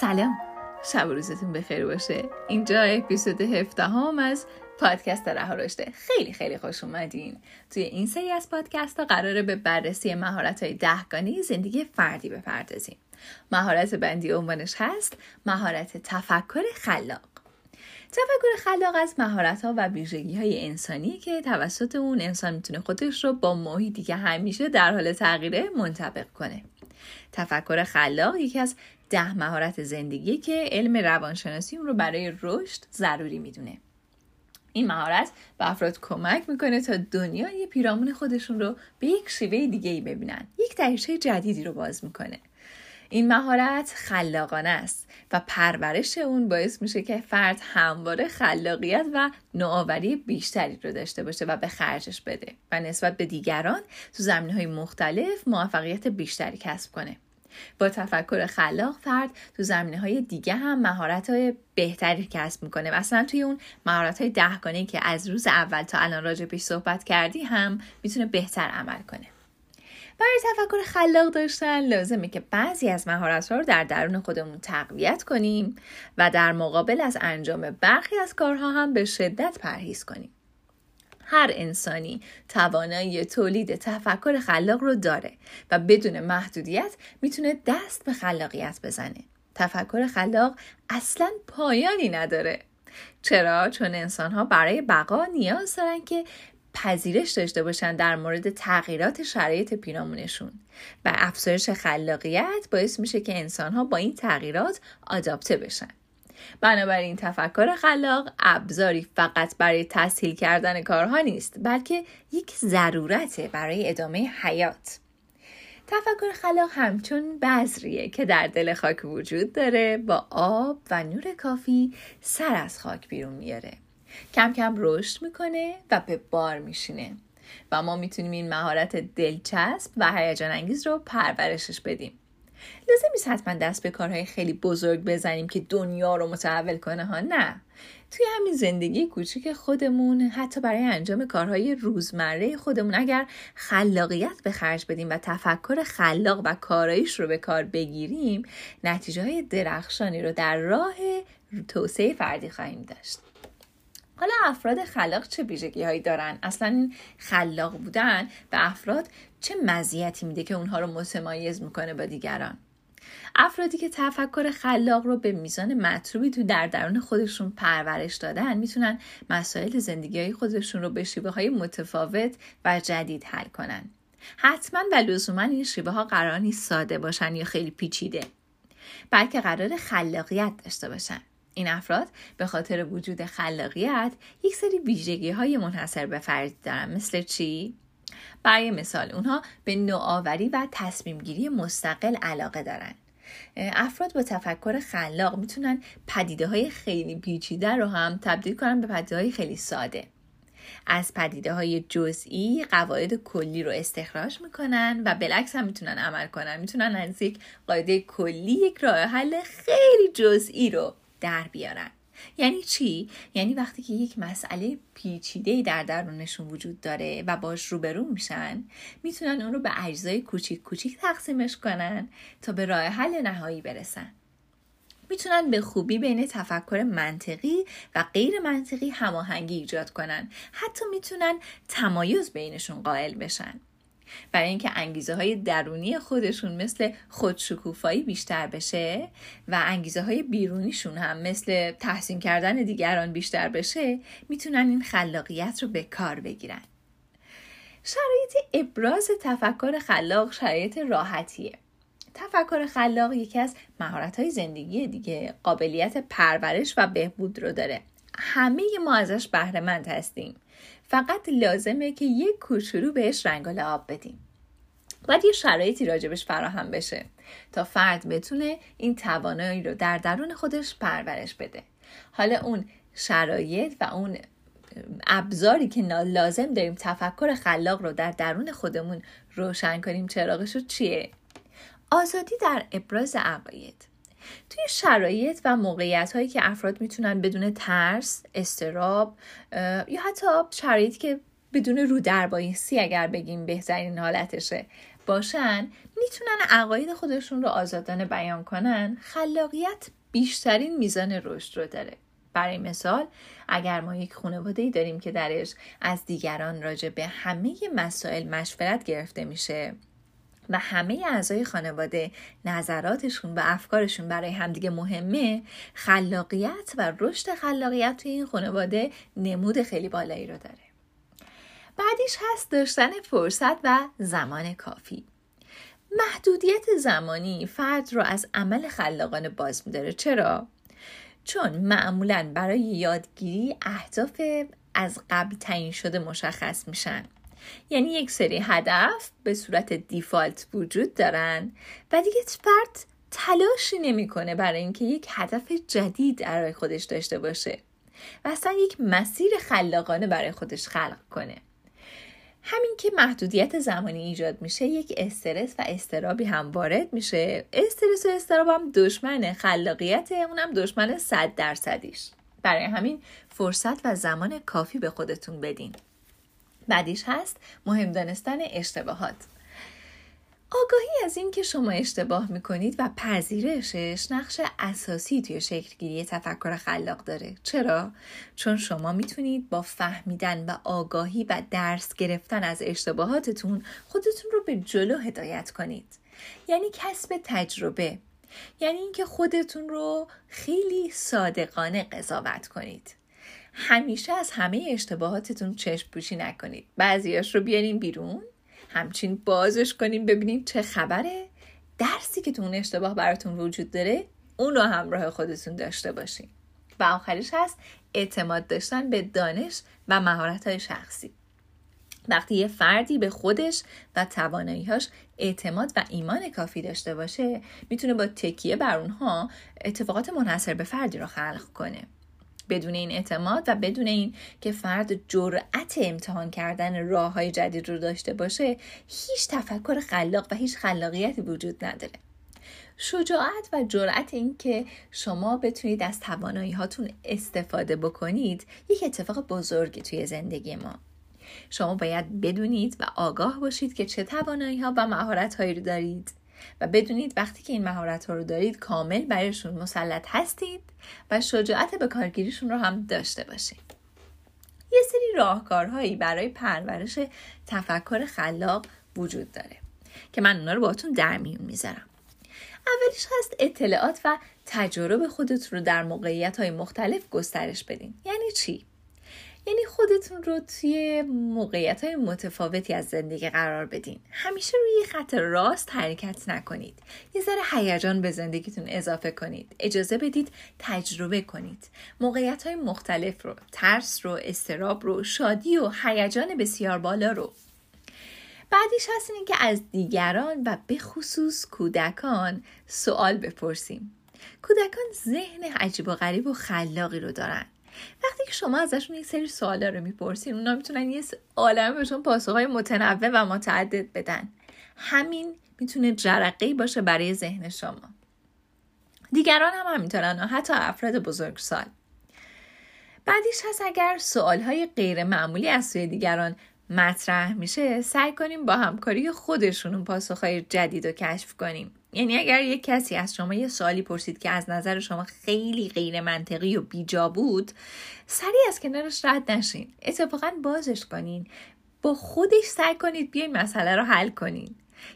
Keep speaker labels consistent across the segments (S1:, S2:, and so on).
S1: سلام. شب روزتون بخیر باشه. اینجا اپیزود هفته هم از پادکست رها رشته. خیلی خیلی خوش اومدین. توی این سری از پادکست ها قراره به بررسی مهارت های دهگانی زندگی فردی بپردازیم. مهارت بندی عنوانش هست مهارت تفکر خلاق. تفکر خلاق از مهارت ها و ویژگی های انسانی که توسط اون انسان می‌تونه خودش رو با محیطی که همیشه در حال تغییره منطبق کنه. تفکر خلاق یکی از ده مهارت زندگی که علم روانشناسی اون رو برای رشد ضروری می‌دونه. این مهارت به افراد کمک می‌کنه تا دنیای پیرامون خودشون رو به یک شیوه دیگه ای ببینن یک دریچه جدیدی رو باز می‌کنه. این مهارت خلاقانه است و پرورش اون باعث میشه که فرد همواره خلاقیت و نوآوری بیشتری رو داشته باشه و به خرجش بده و نسبت به دیگران تو زمینه های مختلف موفقیت بیشتری کسب کنه. با تفکر خلاق فرد تو زمینه های دیگه هم مهارت های بهتری کسب می‌کنه و اصلا توی اون مهارت های دهگانه که از روز اول تا الان راجع پیش صحبت کردی هم می‌تونه بهتر عمل کنه برای تفکر خلاق داشتن لازمه که بعضی از مهارت ها رو در درون خودمون تقویت کنیم و در مقابل از انجام برخی از کارها هم به شدت پرهیز کنیم. هر انسانی توانایی تولید تفکر خلاق رو داره و بدون محدودیت می‌تونه دست به خلاقیت بزنه. تفکر خلاق اصلا پایانی نداره. چرا؟ چون انسان ها برای بقا نیاز دارن که پذیرش داشته باشن در مورد تغییرات شرایط پیرامونشون و افزایش خلاقیت باعث میشه که انسان ها با این تغییرات آداپته بشن بنابراین تفکر خلاق ابزاری فقط برای تسهیل کردن کارها نیست بلکه یک ضرورته برای ادامه حیات. تفکر خلاق همچون بذریه که در دل خاک وجود داره با آب و نور کافی سر از خاک بیرون میاره. کم کم رشد می‌کنه و به بار میشینه. و ما می‌تونیم این مهارت دلچسب و هیجان انگیز رو پرورشش بدیم. لازم نیست حتما دست به کارهای خیلی بزرگ بزنیم که دنیا رو متحول کنه ها؟ نه. توی همین زندگی کوچیک خودمون حتی برای انجام کارهای روزمره خودمون اگر خلاقیت به خرج بدیم و تفکر خلاق و کارایش رو به کار بگیریم نتیجه های درخشانی رو در راه توسعه فردی خواهیم داشت. حالا افراد خلاق چه ویژگی هایی دارن؟ اصلا این خلاق بودن به افراد چه مزیتی میده که اونها رو متمایز می‌کنه با دیگران؟ افرادی که تفکر خلاق رو به میزان مطلوبی تو در درون خودشون پرورش دادن می‌تونن مسائل زندگی های خودشون رو به شیوه های متفاوت و جدید حل کنن. حتما و لزوما این شیوه ها قرار نیست ساده باشن یا خیلی پیچیده بلکه قرار خلاقیت داشته باشن. این افراد به خاطر وجود خلاقیت یک سری ویژگی های منحصر به فردی دارن. مثل چی؟ برای مثال اونها به نوآوری و تصمیم گیری مستقل علاقه دارن. افراد با تفکر خلاق می‌تونن پدیده های خیلی پیچیده رو هم تبدیل کنن به پدیده های خیلی ساده. از پدیده های جزئی قواعد کلی رو استخراج می‌کنن و بالعکس هم می‌تونن عمل کنن. می‌تونن از یک قاعده کلی یک راه حل خیلی جزئی رو در بیارن. یعنی چی؟ یعنی وقتی که یک مسئله پیچیده در درونشون وجود داره و باش روبرو میشن می‌تونن اون رو به اجزای کوچیک کوچیک تقسیمش کنن تا به راه حل نهایی برسن. می‌تونن به خوبی بین تفکر منطقی و غیر منطقی هماهنگی ایجاد کنن. حتی می‌تونن تمایز بینشون قائل بشن. برای اینکه انگیزه های درونی خودشون مثل خودشکوفایی بیشتر بشه و انگیزه های بیرونیشون هم مثل تحسین کردن دیگران بیشتر بشه می‌تونن این خلاقیت رو به کار بگیرن. شرایط ابراز تفکر خلاق شرایط راحتیه. تفکر خلاق یکی از مهارت های زندگی دیگه قابلیت پرورش و بهبود رو داره. همه ما ازش بهرهمند هستیم. فقط لازمه که یک کوچولو بهش رنگال آب بدیم. باید یه شرایطی راجبش فراهم بشه تا فرد بتونه این توانایی رو در درون خودش پرورش بده. حالا اون شرایط و اون ابزاری که لازم داریم تفکر خلاق رو در درون خودمون روشن کنیم چراغش رو چیه؟ آزادی در ابراز عقاید. توی شرایط و موقعیت هایی که افراد می‌تونن بدون ترس، استراب یا حتی شرایطی که بدون رو دربایستی اگر بگیم بهترین حالتشه باشن می‌تونن عقاید خودشون رو آزادانه بیان کنن خلاقیت بیشترین میزان رشد رو داره. برای مثال اگر ما یک خانواده داریم که درش از دیگران راجع به همه مسائل مشورت گرفته میشه و همه اعضای خانواده نظراتشون و افکارشون برای همدیگه مهمه خلاقیت و رشد خلاقیت توی این خانواده نمود خیلی بالایی رو داره. بعدیش هست داشتن فرصت و زمان کافی. محدودیت زمانی فرد رو از عمل خلاقانه باز میداره. چرا؟ چون معمولا برای یادگیری اهداف از قبل تعیین شده مشخص میشن. یعنی یک سری هدف به صورت دیفالت وجود دارن و دیگه فرد تلاشی نمی‌کنه برای اینکه یک هدف جدید برای خودش داشته باشه و اصلا یک مسیر خلاقانه برای خودش خلق کنه. همین که محدودیت زمانی ایجاد میشه یک استرس و استرابی هم وارد میشه. استرس و استراب هم دشمن خلاقیت اونم دشمن صد درصدیش. برای همین فرصت و زمان کافی به خودتون بدین. بعدیش هست مهم دانستن اشتباهات. آگاهی از این که شما اشتباه می‌کنید و پذیرشش نقش اساسی توی شکلگیری تفکر خلاق داره. چرا؟ چون شما می‌تونید با فهمیدن و آگاهی و درس گرفتن از اشتباهاتتون خودتون رو به جلو هدایت کنید. یعنی کسب تجربه. یعنی اینکه خودتون رو خیلی صادقانه قضاوت کنید. همیشه از همه اشتباهاتتون چشم پوشی نکنید. بعضیاش رو بیارین بیرون همچین بازش کنیم ببینیم چه خبره. درسی که تو اون اشتباه براتون وجود داره اون رو همراه خودتون داشته باشین. و آخرش هست اعتماد داشتن به دانش و مهارت های شخصی. وقتی یه فردی به خودش و تواناییهاش اعتماد و ایمان کافی داشته باشه می‌تونه با تکیه بر اونها اتفاقات منحصر به فردی رو خلق کنه. بدون این اعتماد و بدون این که فرد جرأت امتحان کردن راه های جدید رو داشته باشه هیچ تفکر خلاق و هیچ خلاقیتی وجود نداره. شجاعت و جرأت این که شما بتونید از توانایی هاتون استفاده بکنید یک اتفاق بزرگی توی زندگی ما. شما باید بدونید و آگاه باشید که چه توانایی ها و مهارت هایی رو دارید. و بدونید وقتی که این مهارت ها رو دارید کامل برایشون مسلط هستید و شجاعت به کارگیریشون رو هم داشته باشید. یه سری راهکارهایی برای پرورش تفکر خلاق وجود داره که من اونا رو باتون در میون می‌ذارم. اولیش هست اطلاعات و تجارب خودتون رو در موقعیت های مختلف گسترش بدین. یعنی چی؟ یعنی خودتون رو توی موقعیت های متفاوتی از زندگی قرار بدین. همیشه روی خط راست حرکت نکنید. یه ذره هیجان به زندگیتون اضافه کنید. اجازه بدید تجربه کنید. موقعیت های مختلف رو ترس رو استراب رو شادی و هیجان بسیار بالا رو. بعدیش هست اینه که از دیگران و به خصوص کودکان سوال بپرسیم. کودکان ذهن عجیب و غریب و خلاقی رو دارن. وقتی که شما ازشون یک سری سوالا رو می‌پرسین اونا می‌تونن یه عالم بهشون پاسخهای متنوع و متعدد بدن. همین می‌تونه جرقه باشه برای ذهن شما. دیگران هم همینطورن حتی افراد بزرگسال. بعدیش هست اگر سوالهای غیر معمولی از سوی دیگران مطرح میشه سعی کنیم با همکاری خودشون پاسخهای جدید رو کشف کنیم. یعنی اگر یک کسی از شما یه سوالی پرسید که از نظر شما خیلی غیر منطقی و بیجا بود سریع از کنارش رد نشین. اتفاقا بازش کنین. با خودش سعی کنید بیاین مسئله رو حل کنین.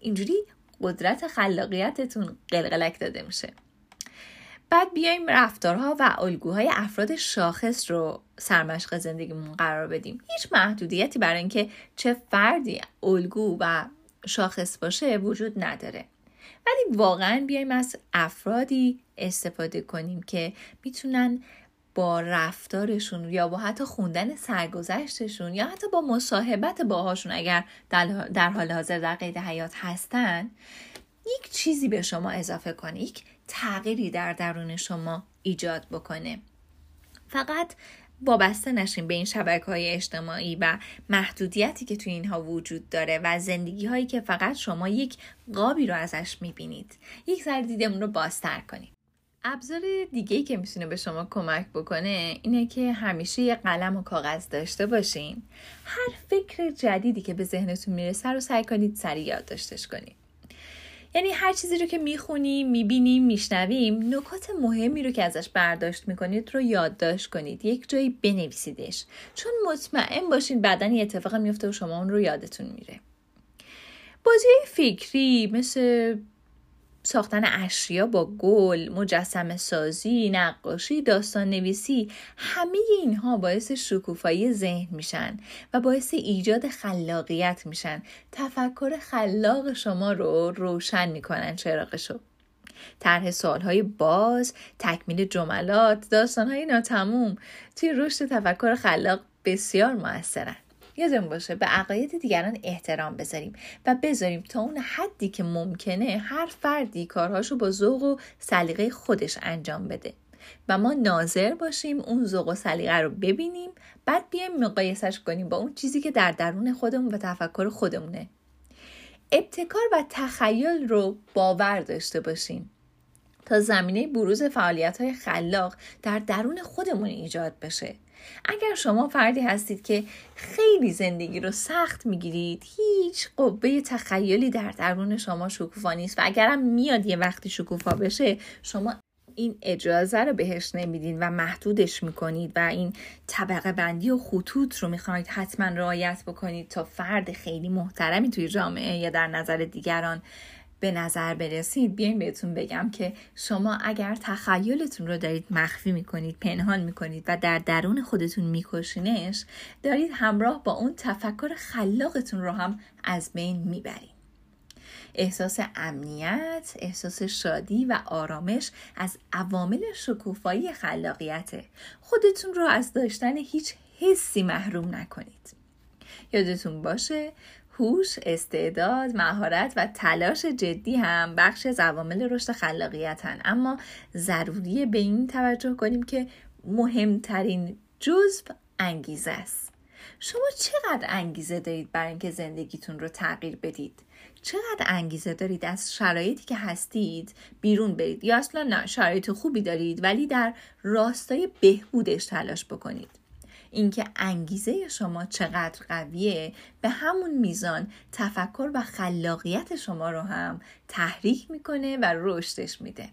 S1: اینجوری قدرت خلاقیتتون قلقلک داده میشه. بعد بیایم رفتارها و الگوهای افراد شاخص رو سرمشق زندگیمون قرار بدیم. هیچ محدودیتی برای اینکه چه فردی الگو و شاخص باشه وجود نداره. ولی واقعا بیایم از افرادی استفاده کنیم که می‌تونن با رفتارشون یا با حتی خوندن سرگذشتشون یا حتی با مصاحبت باهاشون اگر در حال حاضر در قید حیات هستن یک چیزی به شما اضافه کنه یک تغییری در درون شما ایجاد بکنه. فقط وابسته نشین به این شبکه های اجتماعی و محدودیتی که توی اینها وجود داره و زندگی هایی که فقط شما یک قابی رو ازش می‌بینید. یک سر دیدمون رو بازتر کنید ابزار دیگه که می‌تونه به شما کمک بکنه اینه که همیشه یه قلم و کاغذ داشته باشین. هر فکر جدیدی که به ذهنتون می‌رسه رو سعی کنید سریع یادداشتش کنید. یعنی هر چیزی رو که می‌خونیم می‌بینیم میشنویم نکات مهمی رو که ازش برداشت می‌کنید رو یادداشت کنید. یک جایی بنویسیدش. چون مطمئن باشین بعدا یه اتفاق میفته و شما اون رو یادتون میره. بازی فکری مثل ساختن اشیا با گل، مجسم سازی، نقاشی، داستان نویسی همه اینها باعث شکوفایی ذهن میشن و باعث ایجاد خلاقیت میشن. تفکر خلاق شما رو روشن می‌کنن چراغشو. طرح سوالهای باز، تکمیل جملات، داستانهای ناتموم. توی رشد تفکر خلاق بسیار موثرن. یادمون باشه. به عقاید دیگران احترام بذاریم و بذاریم تا اون حدی که ممکنه هر فردی کارهاشو با ذوق و سلیقه خودش انجام بده. و ما ناظر باشیم اون ذوق و سلیقه رو ببینیم بعد بیایم مقایسش کنیم با اون چیزی که در درون خودمون و تفکر خودمونه. ابتکار و تخیل رو باور داشته باشیم تا زمینه بروز فعالیت های خلاق در درون خودمون ایجاد بشه. اگر شما فردی هستید که خیلی زندگی رو سخت می‌گیرید هیچ قوه تخیلی در درون شما شکوفا نیست و اگرم میاد یه وقتی شکوفا بشه شما این اجازه رو بهش نمیدین و محدودش می‌کنید و این طبقه بندی و خطوط رو می‌خواید حتما رعایت بکنید تا فرد خیلی محترمی توی جامعه یا در نظر دیگران به نظر برسید بیاین بهتون بگم که شما اگر تخیلتون رو دارید مخفی می‌کنید پنهان می‌کنید و در درون خودتون میکشینش دارید همراه با اون تفکر خلاقتون رو هم از بین می‌برید احساس امنیت، احساس شادی و آرامش از عوامل شکوفایی خلاقیته. خودتون رو از داشتن هیچ حسی محروم نکنید. یادتون باشه هوش، استعداد، مهارت و تلاش جدی هم بخش از عوامل رشد خلاقیتن. اما ضروریه به این توجه کنیم که مهمترین جزو انگیزه است. شما چقدر انگیزه دارید برای اینکه زندگیتون رو تغییر بدید؟ چقدر انگیزه دارید از شرایطی که هستید بیرون برید؟ یا اصلا نه شرایط خوبی دارید ولی در راستای بهبودش تلاش بکنید. اینکه انگیزه شما چقدر قویه به همون میزان تفکر و خلاقیت شما رو هم تحریک می‌کنه و رشدش میده.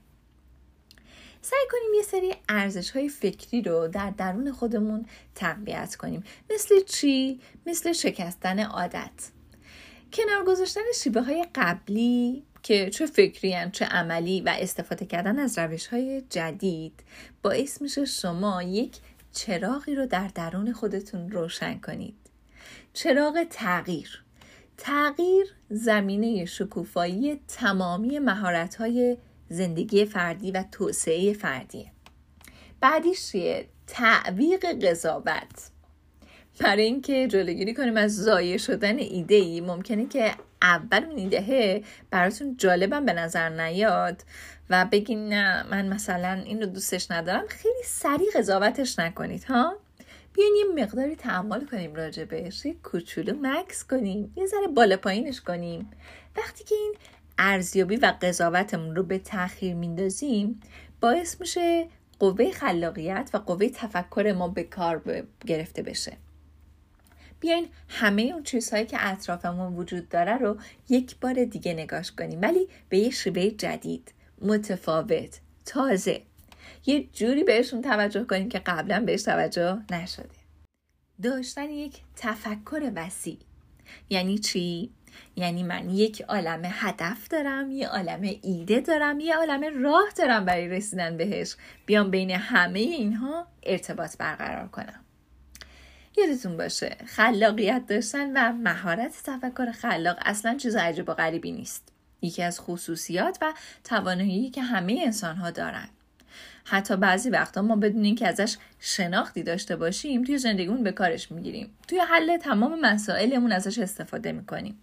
S1: سعی کنیم یه سری ارزش های فکری رو در درون خودمون تقویت کنیم. مثل چی؟ مثل شکستن عادت. کنار گذاشتن شیبه های قبلی که چه فکری چه عملی و استفاده کردن از روش های جدید باعث میشه شما یک چراغی رو در درون خودتون روشن کنید. چراغ تغییر. تغییر زمینه شکوفایی تمامی مهارت‌های زندگی فردی و توسعه فردیه. بعدیش چیه؟ تعویق قضاوت. برای اینکه جلوگیری کنیم از ضایع شدن ایده ای ممکنه که اول اون ایده براتون جالبم به نظر نیاد و بگین نه من مثلا این رو دوستش ندارم. خیلی سریع قضاوتش نکنید ها؟ بیاین یه مقداری تحمل کنیم راجع بهش یه کوچولو مکس کنیم یه ذره بالا پایینش کنیم. وقتی که این ارزیابی و قضاوتمون رو به تاخیر میندازیم باعث میشه قوه خلاقیت و قوه تفکر ما به کار گرفته بشه. بیاین همه اون چیزهایی که اطرافمون وجود داره رو یک بار دیگه نگاش کنیم. ولی به یه شیوه جدید متفاوت تازه. یه جوری بهشون توجه کنیم که قبلا بهش توجه نشده. داشتن یک تفکر وسیع. یعنی چی؟ یعنی من یک عالم هدف دارم یه عالم ایده دارم یه عالم راه دارم برای رسیدن بهش. بیام بین همه اینها ارتباط برقرار کنم. یادتون باشه خلاقیت داشتن و مهارت تفکر خلاق اصلا چیز عجب و غریبی نیست. یکی از خصوصیات و توانایی که همه انسان ها دارن. حتی بعضی وقتا ما بدون اینکه ازش شناختی داشته باشیم توی زندگیمون به کارش می‌گیریم. توی حل تمام مسائلمون ازش استفاده می‌کنیم.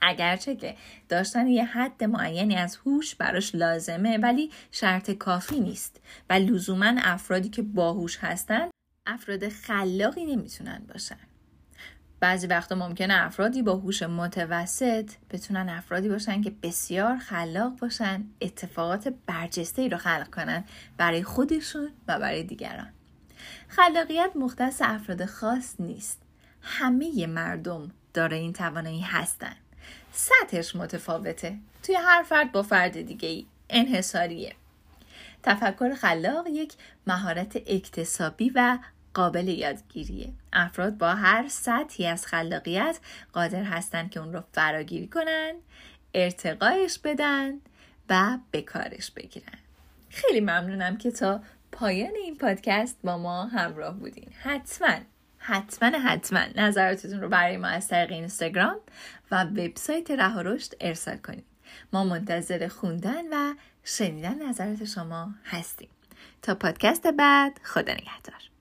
S1: اگرچه که داشتن یه حد معینی از هوش براش لازمه ولی شرط کافی نیست و لزوما افرادی که باهوش هستن افراد خلاقی نمی‌تونن باشن. بعضی وقتا ممکنه افرادی با هوش متوسط بتونن افرادی باشن که بسیار خلاق باشن اتفاقات برجسته ای رو خلق کنن برای خودشون و برای دیگران. خلاقیت مختص افراد خاص نیست. همه مردم داره این توانایی هستن. سطحش متفاوته. توی هر فرد با فرد دیگه ای انحصاریه. تفکر خلاق یک مهارت اکتسابی و قابل یادگیریه. افراد با هر سطحی از خلاقیت قادر هستند که اون رو فراگیری کنن ارتقایش بدن و به کارش بگیرن. خیلی ممنونم که تا پایان این پادکست با ما همراه بودین. حتما حتما حتما نظراتتون رو برای ما از طریق اینستاگرام و وبسایت رها رشد ارسال کنید ما منتظر خوندن و شنیدن نظرات شما هستیم. تا پادکست بعد خدا نگهدار.